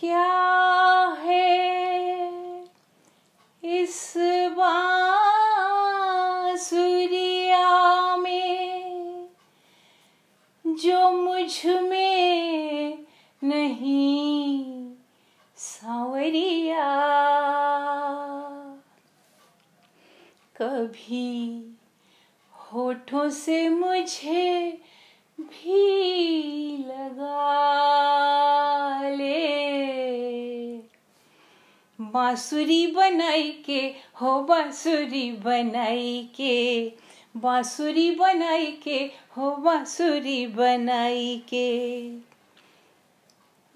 क्या है इस बांसुरिया में जो मुझमें नहीं सांवरिया? कभी होठों से मुझे भी बांसुरी बनाई के, हो बांसुरी बनाई के, बांसुरी बनाई के, हो बांसुरी बनाई के।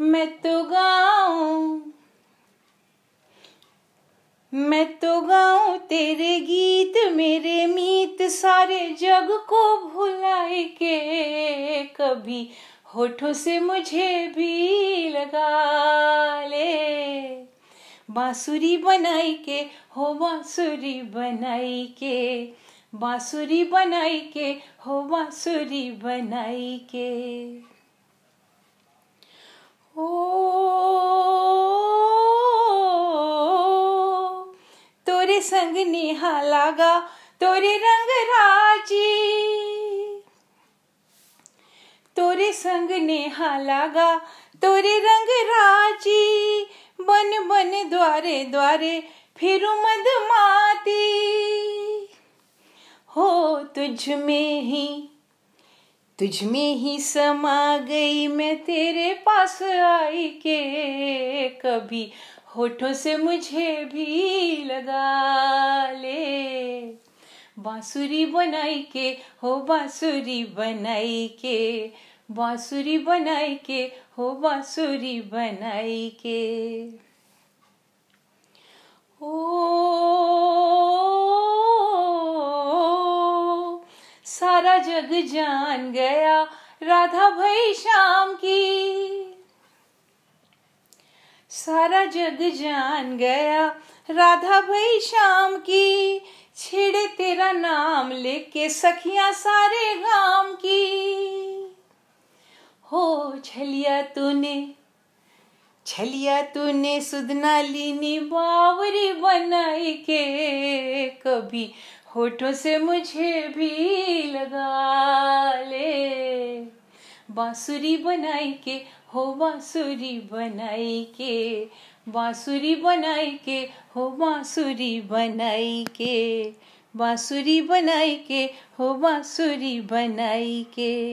मैं तो गाऊं, मैं तो गाऊं तेरे गीत, मेरे मीत सारे जग को भुलाई के। कभी होठों से मुझे भी लगा बांसुरी बनाई के हो बांसुरी बनाई के बांसुरी बनाई के हो बांसुरी बनाई के ओ, तोरे संग नेहा लागा, तोरे रंग राज़ी। तोरे संग नेहा लागा, तोरे रंग राज़ी। बन बन द्वारे द्वारे फिर मधुमाती हो तुझ में ही, तुझ में ही समा गई मैं तेरे पास आई के। कभी होठों से मुझे भी लगा ले। बांसुरी बनाई के, हो बांसुरी बनाई के। बांसुरी बनाई के हो बांसुरी बनाई के ओ, सारा जग जान गया राधा भाई शाम की। सारा जग जान गया राधा भाई शाम की। छेड़े तेरा नाम लेके सखियाँ सारे गाँव की। हो छलिया तूने छलिया तूने सुदना लीनी बावरी बनाई के कभी होठों से मुझे भी लगा ले। बांसुरी बनाई के, हो बांसुरी बनाई के, बांसुरी बनाई के, हो बांसुरी बनाई के, बांसुरी बनाई के, हो बांसुरी बनाई के।